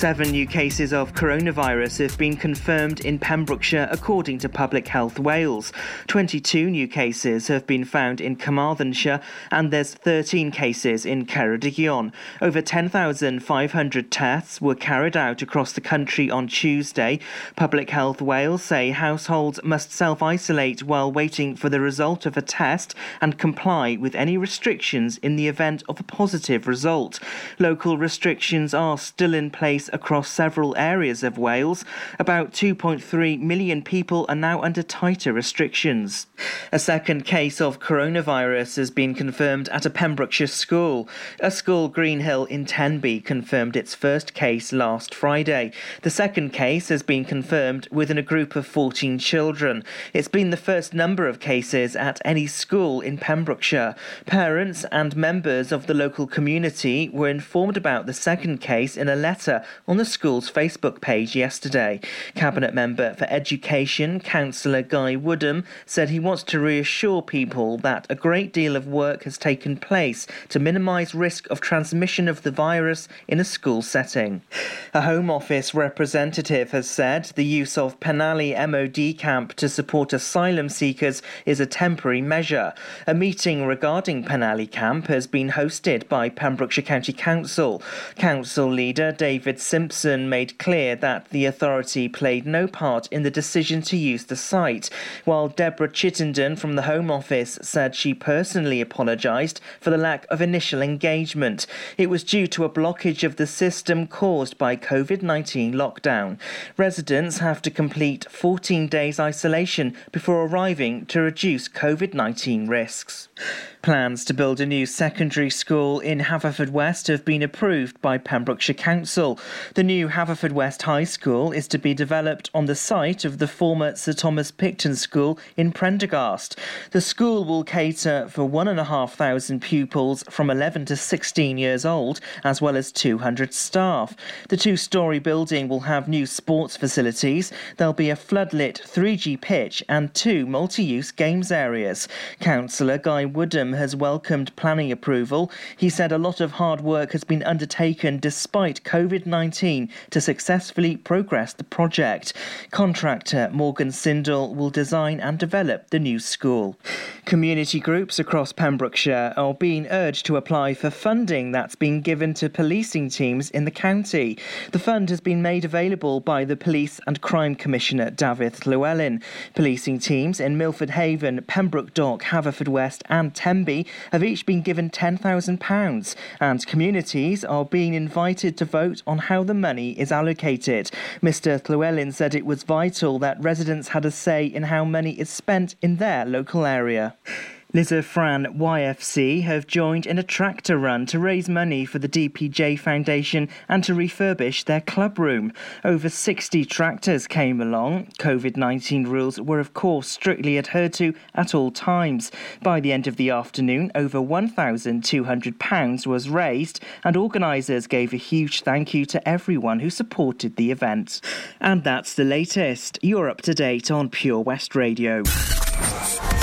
Seven new cases of coronavirus have been confirmed in Pembrokeshire, according to Public Health Wales. 22 new cases have been found in Carmarthenshire, and there's 13 cases in Ceredigion. Over 10,500 tests were carried out across the country on Tuesday. Public Health Wales say households must self isolate while waiting for the result of a test and comply with any restrictions in the event of a positive result. Local restrictions are still in place across several areas of Wales. About 2.3 million people are now under tighter restrictions. A second case of coronavirus has been confirmed at a Pembrokeshire school. A school Greenhill in Tenby confirmed its first case last Friday. The second case has been confirmed within a group of 14 children. It's been the first number of cases at any school in Pembrokeshire. Parents and members of the local community were informed about the second case in a letter on the school's Facebook page yesterday. Cabinet member for Education, Councillor Guy Woodham, said he wants to reassure people that a great deal of work has taken place to minimise risk of transmission of the virus in a school setting. A Home Office representative has said the use of Penally MOD camp to support asylum seekers is a temporary measure. A meeting regarding Penally camp has been hosted by Pembrokeshire County Council. Council leader David Simpson made clear that the authority played no part in the decision to use the site, while Deborah Chittenden from the Home Office said she personally apologised for the lack of initial engagement. It was due to a blockage of the system caused by COVID 19 lockdown. Residents have to complete 14 days isolation before arriving to reduce COVID 19 risks. Plans to build a new secondary school in Haverfordwest have been approved by Pembrokeshire Council. The new Haverfordwest High School is to be developed on the site of the former Sir Thomas Picton School in Prendergast. The school will cater for 1,500 pupils from 11 to 16 years old, as well as 200 staff. The two story building will have new sports facilities. There'll be a floodlit 3G pitch and two multi use games areas. Councillor Guy Woodham has welcomed planning approval. He said a lot of hard work has been undertaken despite COVID 19 to successfully progress the project. Contractor Morgan Sindall will design and develop the new school. Community groups across Pembrokeshire are being urged to apply for funding that's been given to policing teams in the county. The fund has been made available by the Police and Crime Commissioner David Llewellyn. Policing teams in Milford Haven, Pembroke Dock, Haverfordwest, and Thames have each been given £10,000, and communities are being invited to vote on how the money is allocated. Mr. Llewellyn said it was vital that residents had a say in how money is spent in their local area. Fran YFC have joined in a tractor run to raise money for the DPJ Foundation and to refurbish their club room. Over 60 tractors came along. COVID 19 rules were, of course, strictly adhered to at all times. By the end of the afternoon, over £1,200 was raised, and organisers gave a huge thank you to everyone who supported the event. And that's the latest. You're up to date on Pure West Radio.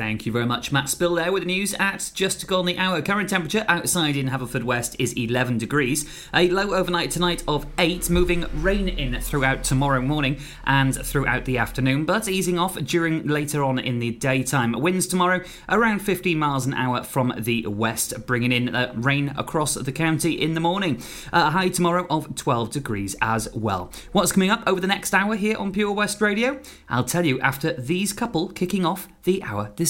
Thank you very much, Matt Spill there with the news at just gone the hour. Current temperature outside in Haverfordwest is 11 degrees. A low overnight tonight of 8, moving rain in throughout tomorrow morning and throughout the afternoon, but easing off during later on in the daytime. Winds tomorrow around 15 miles an hour from the west, bringing in uh, rain across the county in the morning. A high tomorrow of 12 degrees as well. What's coming up over the next hour here on Pure West Radio? I'll tell you after these couple kicking off the hour this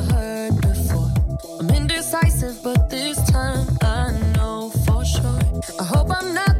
decisive, but this time I know for sure. I hope I'm not.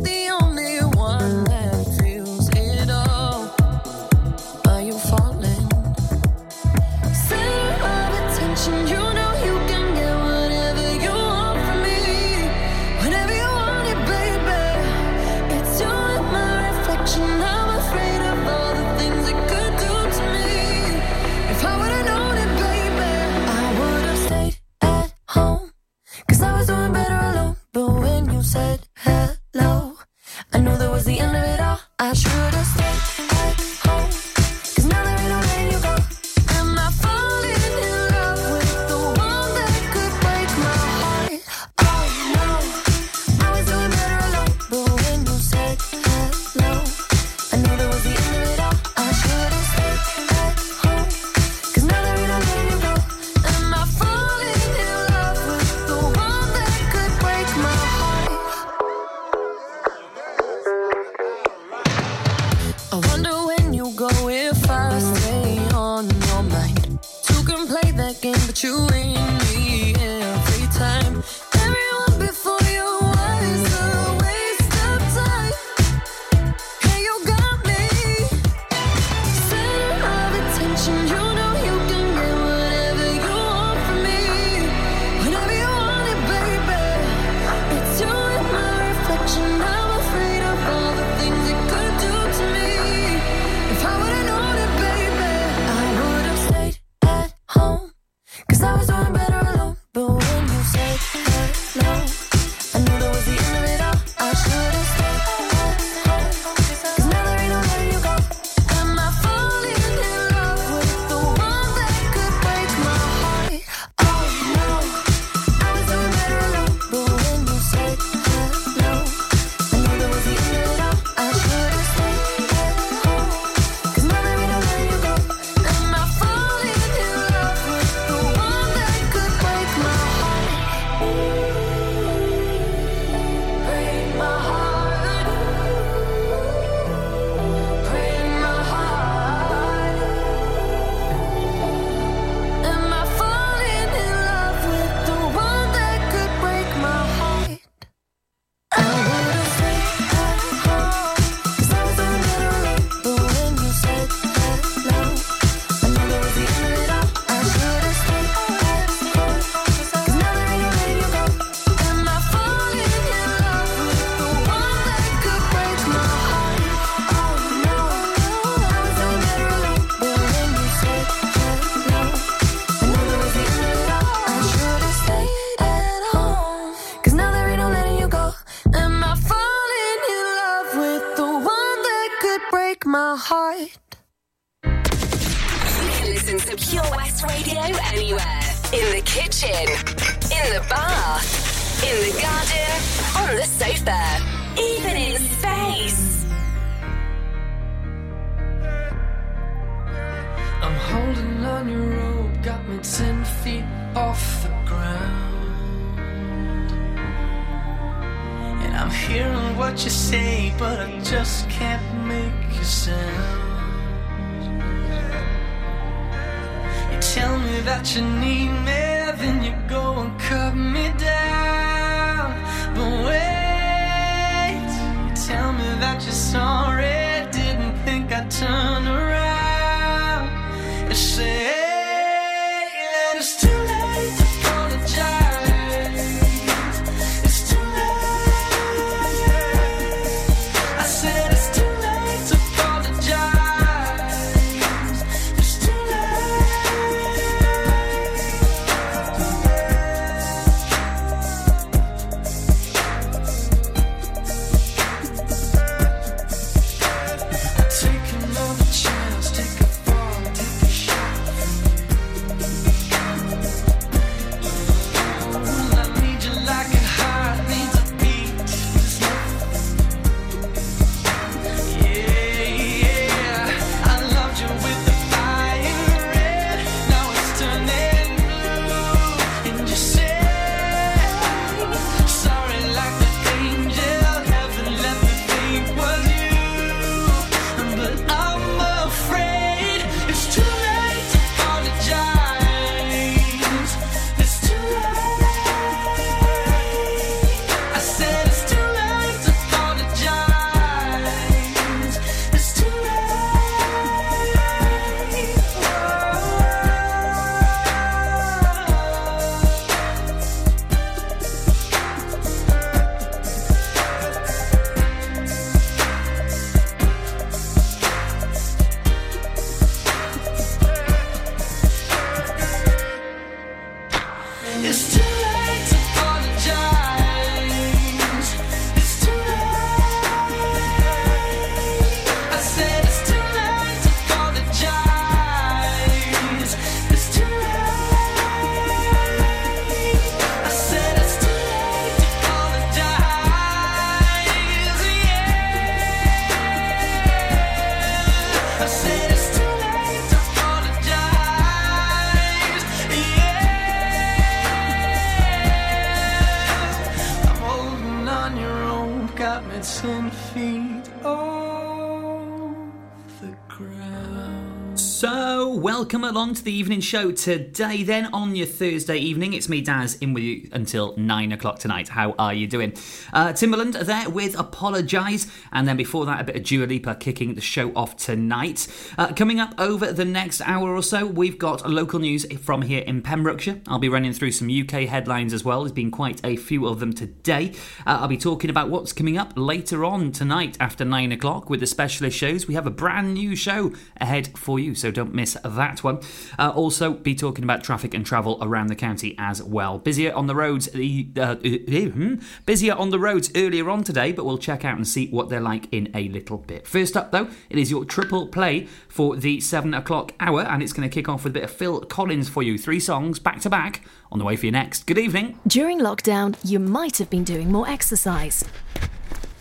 So, welcome along to the evening show today. Then, on your Thursday evening, it's me, Daz, in with you until nine o'clock tonight. How are you doing? Uh, Timbaland there with Apologise, and then before that, a bit of Dua Lipa kicking the show off tonight. Uh, coming up over the next hour or so, we've got local news from here in Pembrokeshire. I'll be running through some UK headlines as well. There's been quite a few of them today. Uh, I'll be talking about what's coming up later on tonight after nine o'clock with the specialist shows. We have a brand new show ahead for you, so don't miss that one. Uh, also, be talking about traffic and travel around the county as well. Busier on the roads, uh, hmm, busier on the roads earlier on today, but we'll check out and see what they're like in a little bit. First up, though, it is your triple play for the seven o'clock hour, and it's going to kick off with a bit of Phil Collins for you. Three songs back to back on the way for you next. Good evening. During lockdown, you might have been doing more exercise,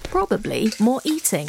probably more eating.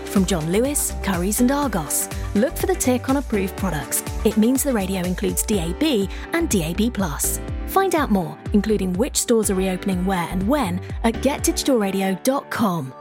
From John Lewis, Curry's, and Argos. Look for the tick on approved products. It means the radio includes DAB and DAB. Find out more, including which stores are reopening where and when, at getdigitalradio.com.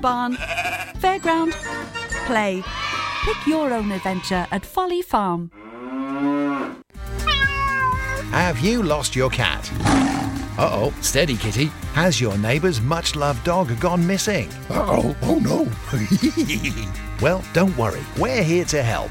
barn, fairground, play. Pick your own adventure at Folly Farm. Have you lost your cat? Uh oh, steady kitty. Has your neighbour's much loved dog gone missing? Uh oh, oh no. well, don't worry, we're here to help.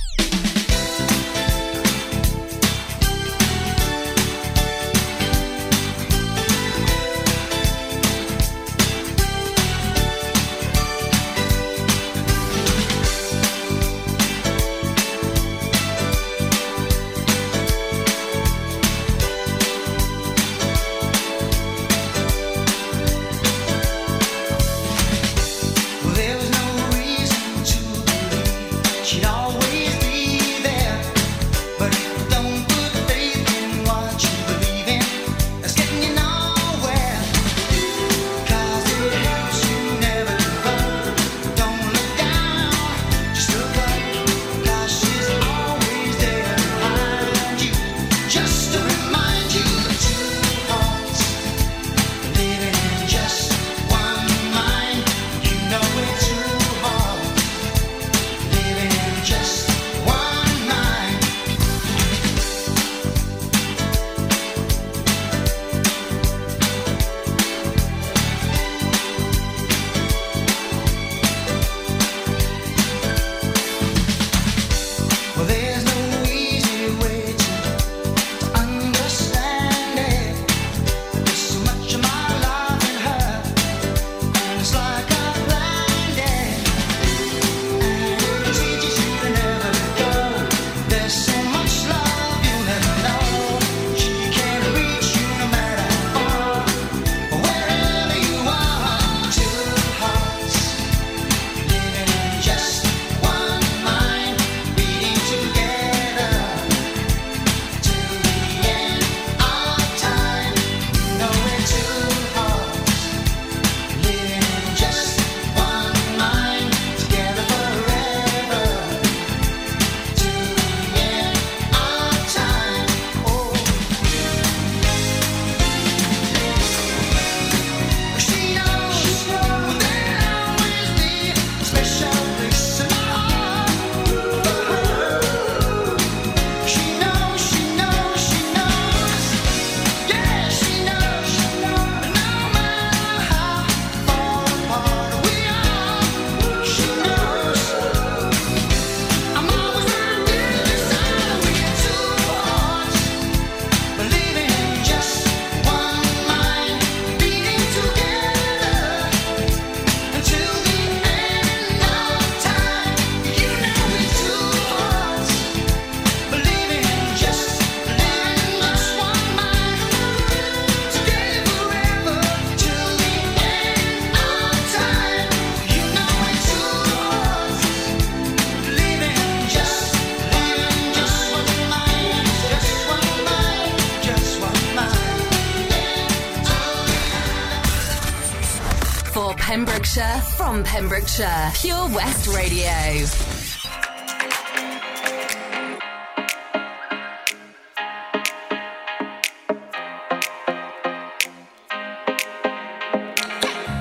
Pembrokeshire, Pure West Radio.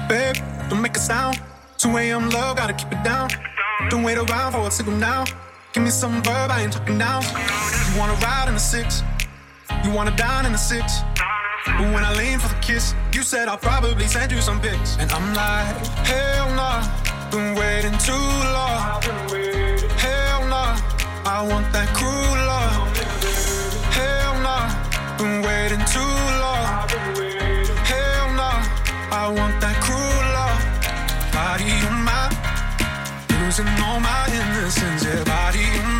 Babe, don't make a sound. 2 a.m. love, gotta keep it down. Don't wait around for a signal now. Give me some verb, I ain't talking now. You wanna ride in the six, you wanna dine in the six. But when I lean for the kiss, you said I'll probably send you some pics. And I'm like, hell nah, been waiting too long. Hell nah, I want that cruel love. Hell nah, been waiting too long. Hell nah, I want that cruel love. Body on my, losing all my innocence. Yeah, body on my,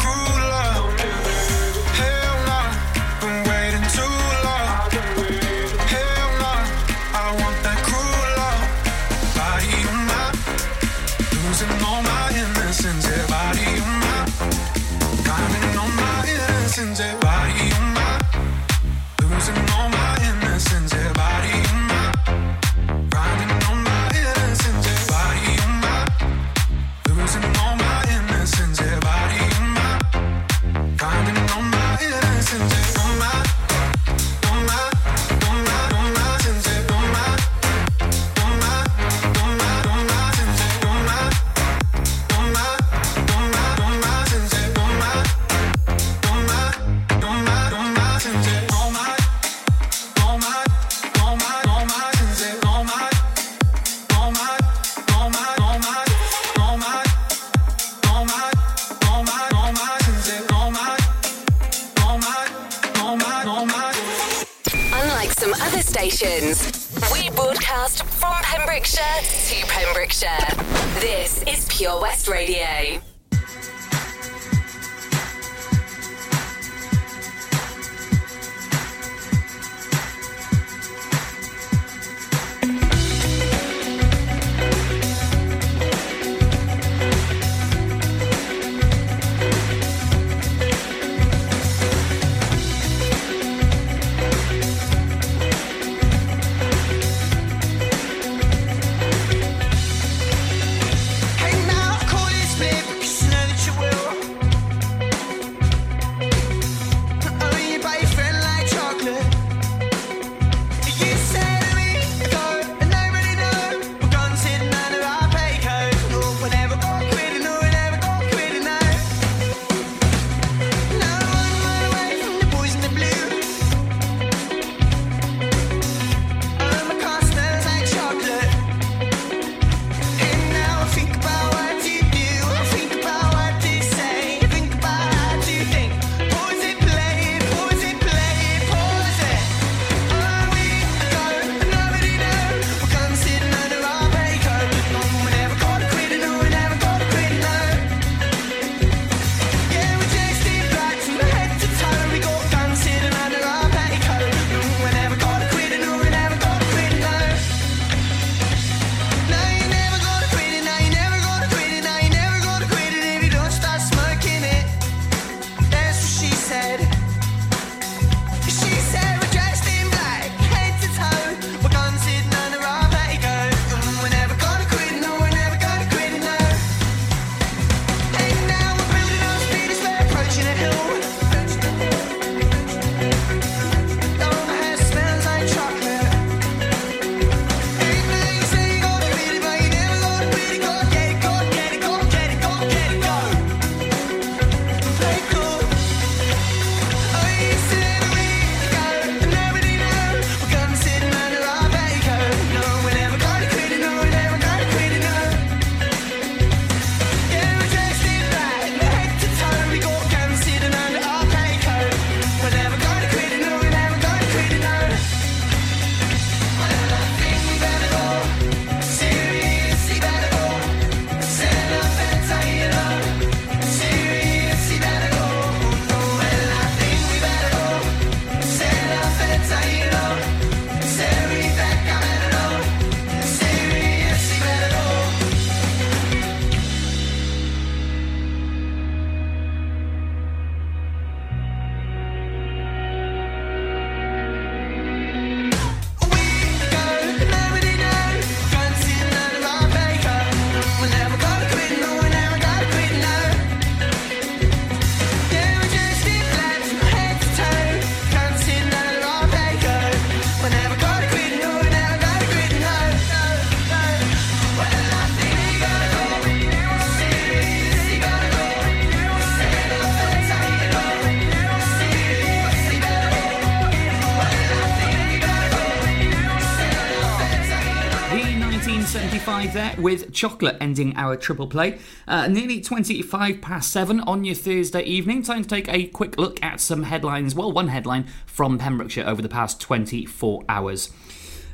with Chocolate ending our triple play. Uh, nearly 25 past 7 on your Thursday evening. Time to take a quick look at some headlines. Well, one headline from Pembrokeshire over the past 24 hours.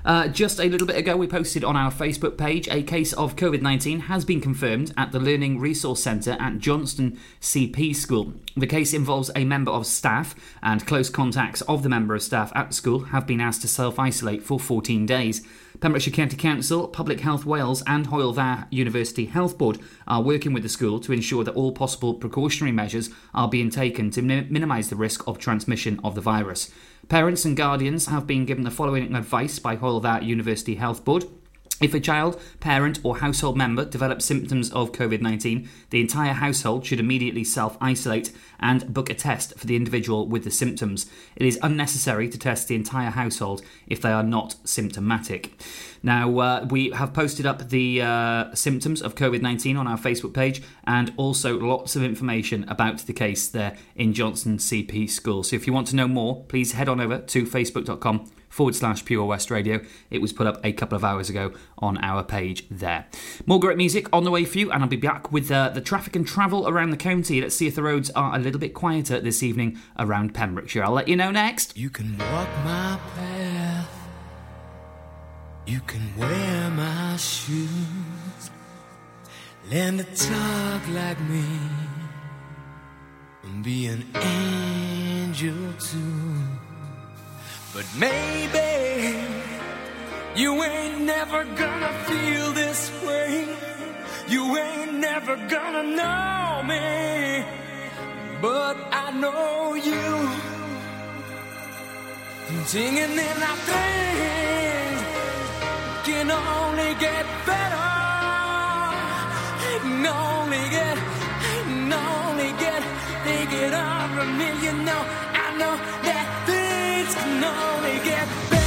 Uh, just a little bit ago, we posted on our Facebook page a case of COVID 19 has been confirmed at the Learning Resource Centre at Johnston CP School. The case involves a member of staff, and close contacts of the member of staff at the school have been asked to self isolate for 14 days. Pembrokeshire County Council, Public Health Wales, and Hywel Dda University Health Board are working with the school to ensure that all possible precautionary measures are being taken to mi- minimise the risk of transmission of the virus. Parents and guardians have been given the following advice by Hywel Dda University Health Board. If a child, parent, or household member develops symptoms of COVID 19, the entire household should immediately self isolate and book a test for the individual with the symptoms. It is unnecessary to test the entire household if they are not symptomatic. Now, uh, we have posted up the uh, symptoms of COVID 19 on our Facebook page and also lots of information about the case there in Johnston CP School. So if you want to know more, please head on over to facebook.com forward slash Pure West Radio. It was put up a couple of hours ago on our page there. More great music on the way for you, and I'll be back with uh, the traffic and travel around the county. Let's see if the roads are a little bit quieter this evening around Pembrokeshire. I'll let you know next. You can walk my path. You can wear my shoes. Learn to talk like me. And be an angel too. But maybe you ain't never gonna feel this way. You ain't never gonna know me. But I know you. Singing in our things can only get better. Can only get, can only get, think it over me. You know, I know can only get better.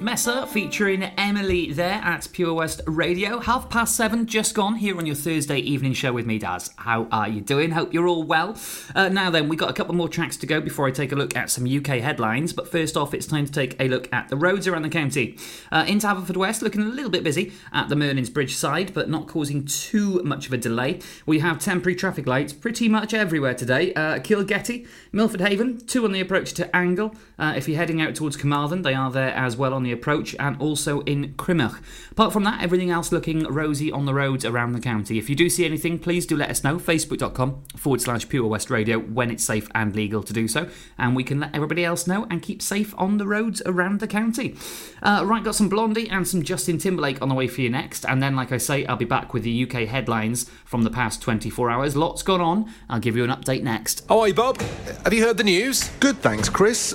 Surf Messer featuring Emily there at Pure West Radio. Half past seven, just gone here on your Thursday evening show with me, Daz. How are you doing? Hope you're all well. Uh, now then, we've got a couple more tracks to go before I take a look at some UK headlines. But first off, it's time to take a look at the roads around the county. Uh, into Haverfordwest, looking a little bit busy at the Merlin's Bridge side, but not causing too much of a delay. We have temporary traffic lights pretty much everywhere today. Uh, Kilgetty, Milford Haven, two on the approach to Angle. Uh, if you're heading out towards Carmarthen, they are there as well on the approach, and also in Crymych. Apart from that, everything else looking rosy on the roads around the county. If you do see anything, please do let us know. Facebook.com forward slash Pure West Radio when it's safe and legal to do so, and we can let everybody else know and keep safe on the roads around the county. Uh, right, got some Blondie and some Justin Timberlake on the way for you next, and then, like I say, I'll be back with the UK headlines from the past 24 hours. Lots gone on. I'll give you an update next. Oh, hi, Bob. Have you heard the news? Good, thanks, Chris.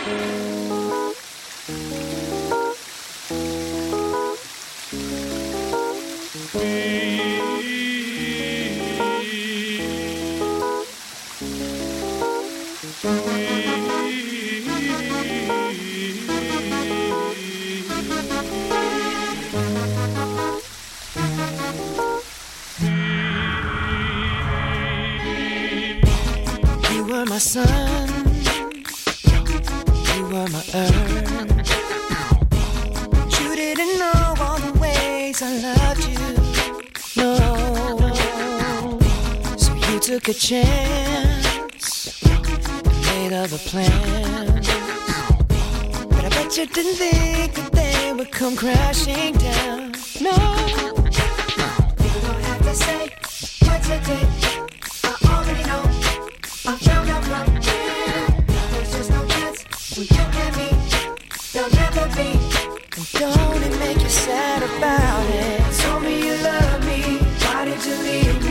Took a chance made other plans. But I bet you didn't think that they would come crashing down. No. You don't have to say what you did. I already know. I found out from you. There's just no chance for you and me. There'll never be. And don't it make you sad about it? Told me you love me. Why did you leave me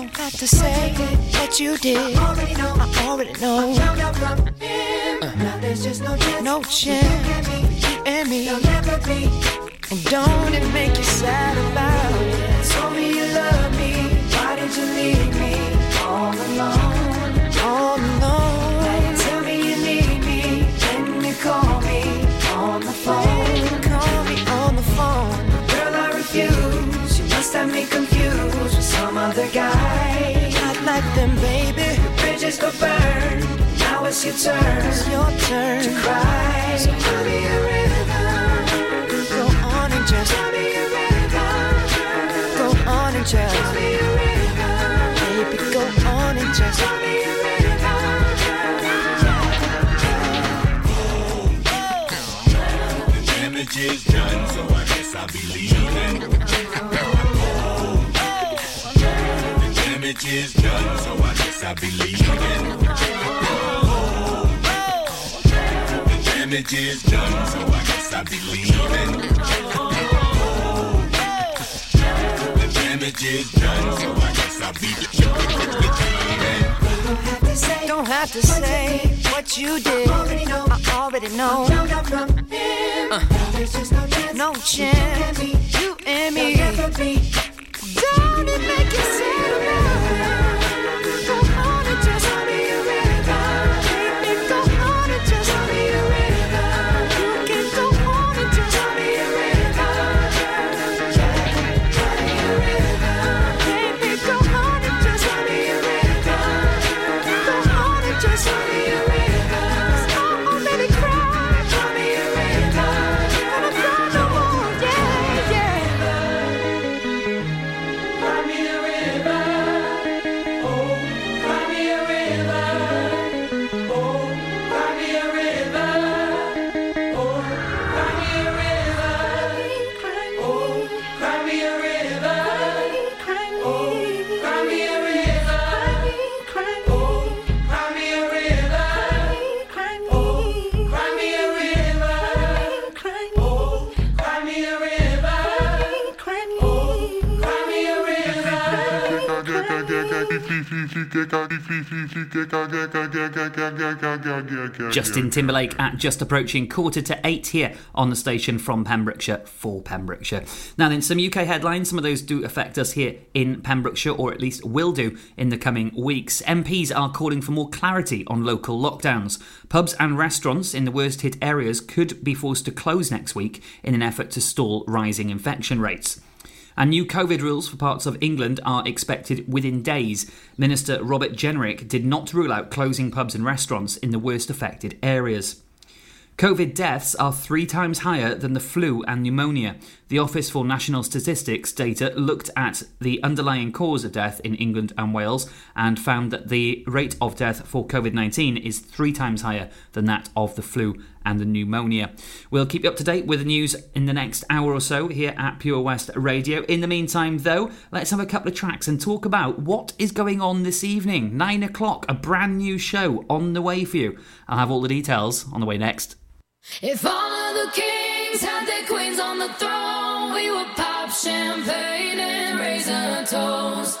have to say what you did. I already know. I already know. I found out from him. Now there's just no chance. No chance. You and me. There'll never be. And don't it make you sad about it? Told me you love me. Why did you leave me all alone? Burn. Now it's your turn. It's your turn to cry. So tell me a river. Go on and just tell me a river. Go on and just tell me a river. Baby, go on and just tell me a The damage is done, so I guess I'll be leaving. Oh. Damage is done, so I guess I'll be leaving. The damage is done, so I guess I'll be leaving. The damage is done, so I guess I'll be leaving. Don't have to say what you did. I already know. I already know. Uh, no chance. You and me down and make you sad. Justin Timberlake at just approaching quarter to eight here on the station from Pembrokeshire for Pembrokeshire. Now, then, some UK headlines. Some of those do affect us here in Pembrokeshire, or at least will do in the coming weeks. MPs are calling for more clarity on local lockdowns. Pubs and restaurants in the worst hit areas could be forced to close next week in an effort to stall rising infection rates. And new COVID rules for parts of England are expected within days. Minister Robert Jenrick did not rule out closing pubs and restaurants in the worst affected areas. COVID deaths are three times higher than the flu and pneumonia. The Office for National Statistics data looked at the underlying cause of death in England and Wales and found that the rate of death for COVID 19 is three times higher than that of the flu and the pneumonia. We'll keep you up to date with the news in the next hour or so here at Pure West Radio. In the meantime, though, let's have a couple of tracks and talk about what is going on this evening. Nine o'clock, a brand new show on the way for you. I'll have all the details on the way next. If all of the kings had their queens on the throne, we would pop champagne and raise a toast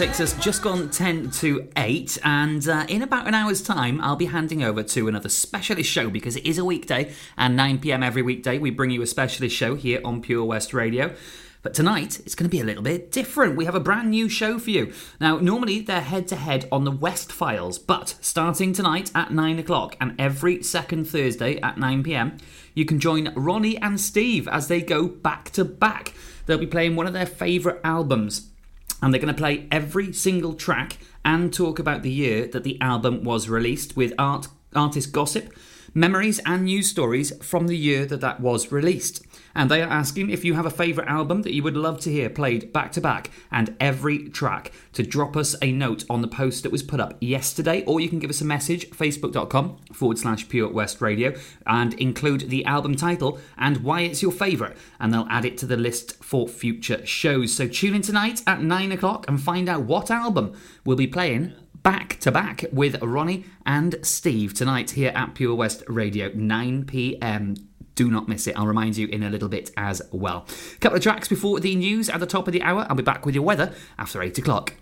Takes us just gone 10 to 8, and uh, in about an hour's time, I'll be handing over to another specialist show because it is a weekday, and 9 pm every weekday, we bring you a specialist show here on Pure West Radio. But tonight, it's going to be a little bit different. We have a brand new show for you. Now, normally they're head to head on the West Files, but starting tonight at 9 o'clock and every second Thursday at 9 pm, you can join Ronnie and Steve as they go back to back. They'll be playing one of their favourite albums and they're going to play every single track and talk about the year that the album was released with art artist gossip, memories and news stories from the year that that was released. And they are asking if you have a favourite album that you would love to hear played back to back and every track to drop us a note on the post that was put up yesterday, or you can give us a message, facebook.com forward slash Pure West Radio, and include the album title and why it's your favourite, and they'll add it to the list for future shows. So tune in tonight at 9 o'clock and find out what album we'll be playing back to back with Ronnie and Steve tonight here at Pure West Radio, 9 pm. Do not miss it. I'll remind you in a little bit as well. A couple of tracks before the news at the top of the hour. I'll be back with your weather after 8 o'clock.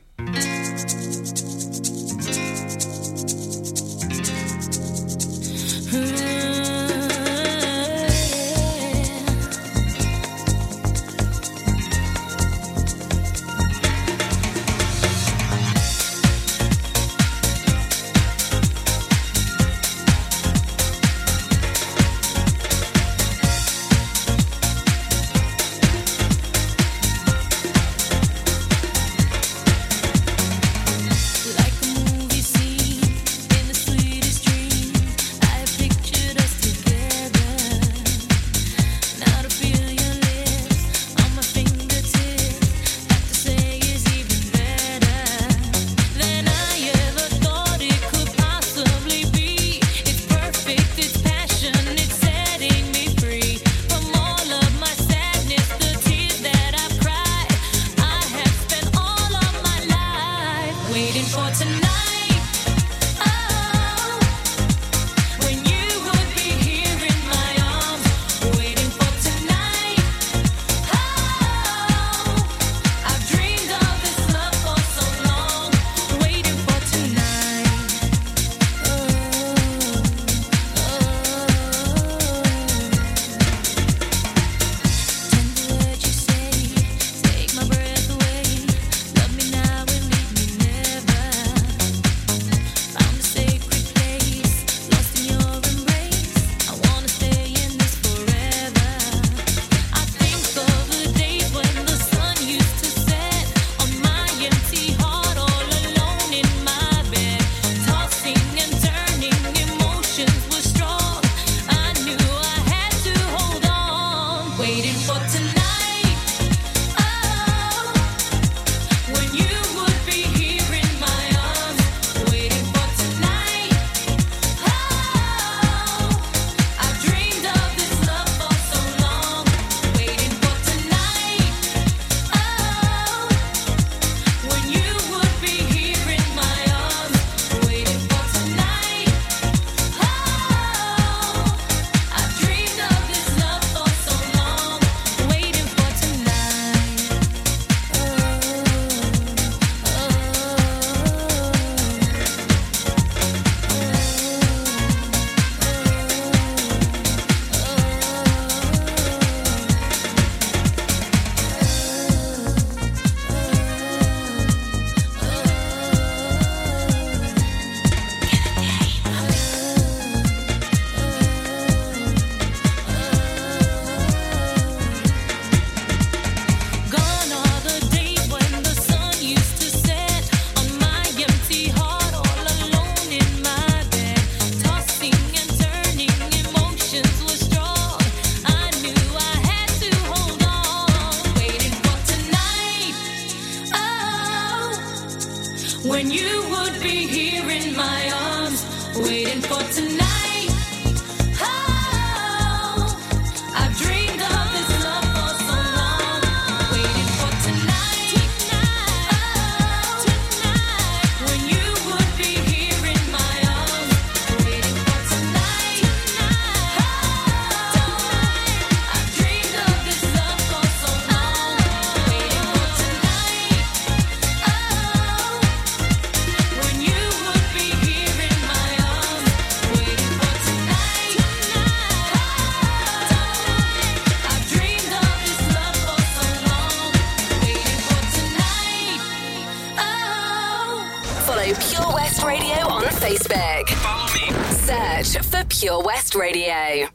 West Radio on Facebook. Follow me. Search for Pure West Radio.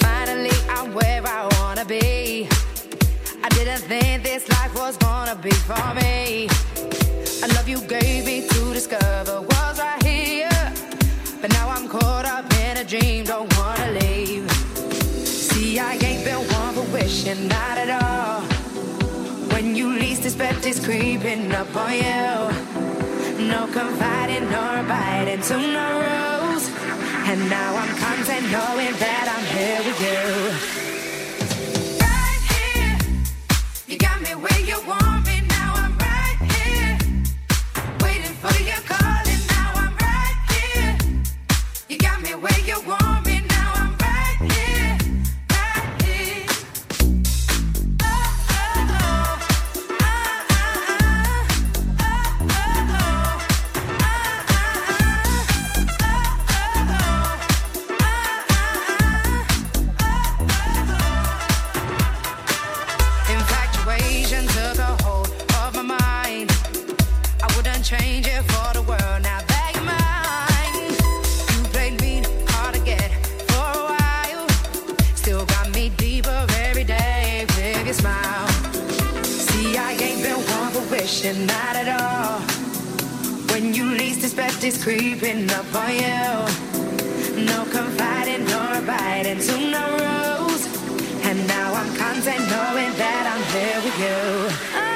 Finally, I'm where I wanna be. I didn't think this life was gonna be for me. I love you gave me to discover was right here. But now I'm caught up in a dream. Don't wishing not at all. When you least expect it's creeping up on you. No confiding nor biting to no rules. And now I'm content knowing that I'm here with you. you.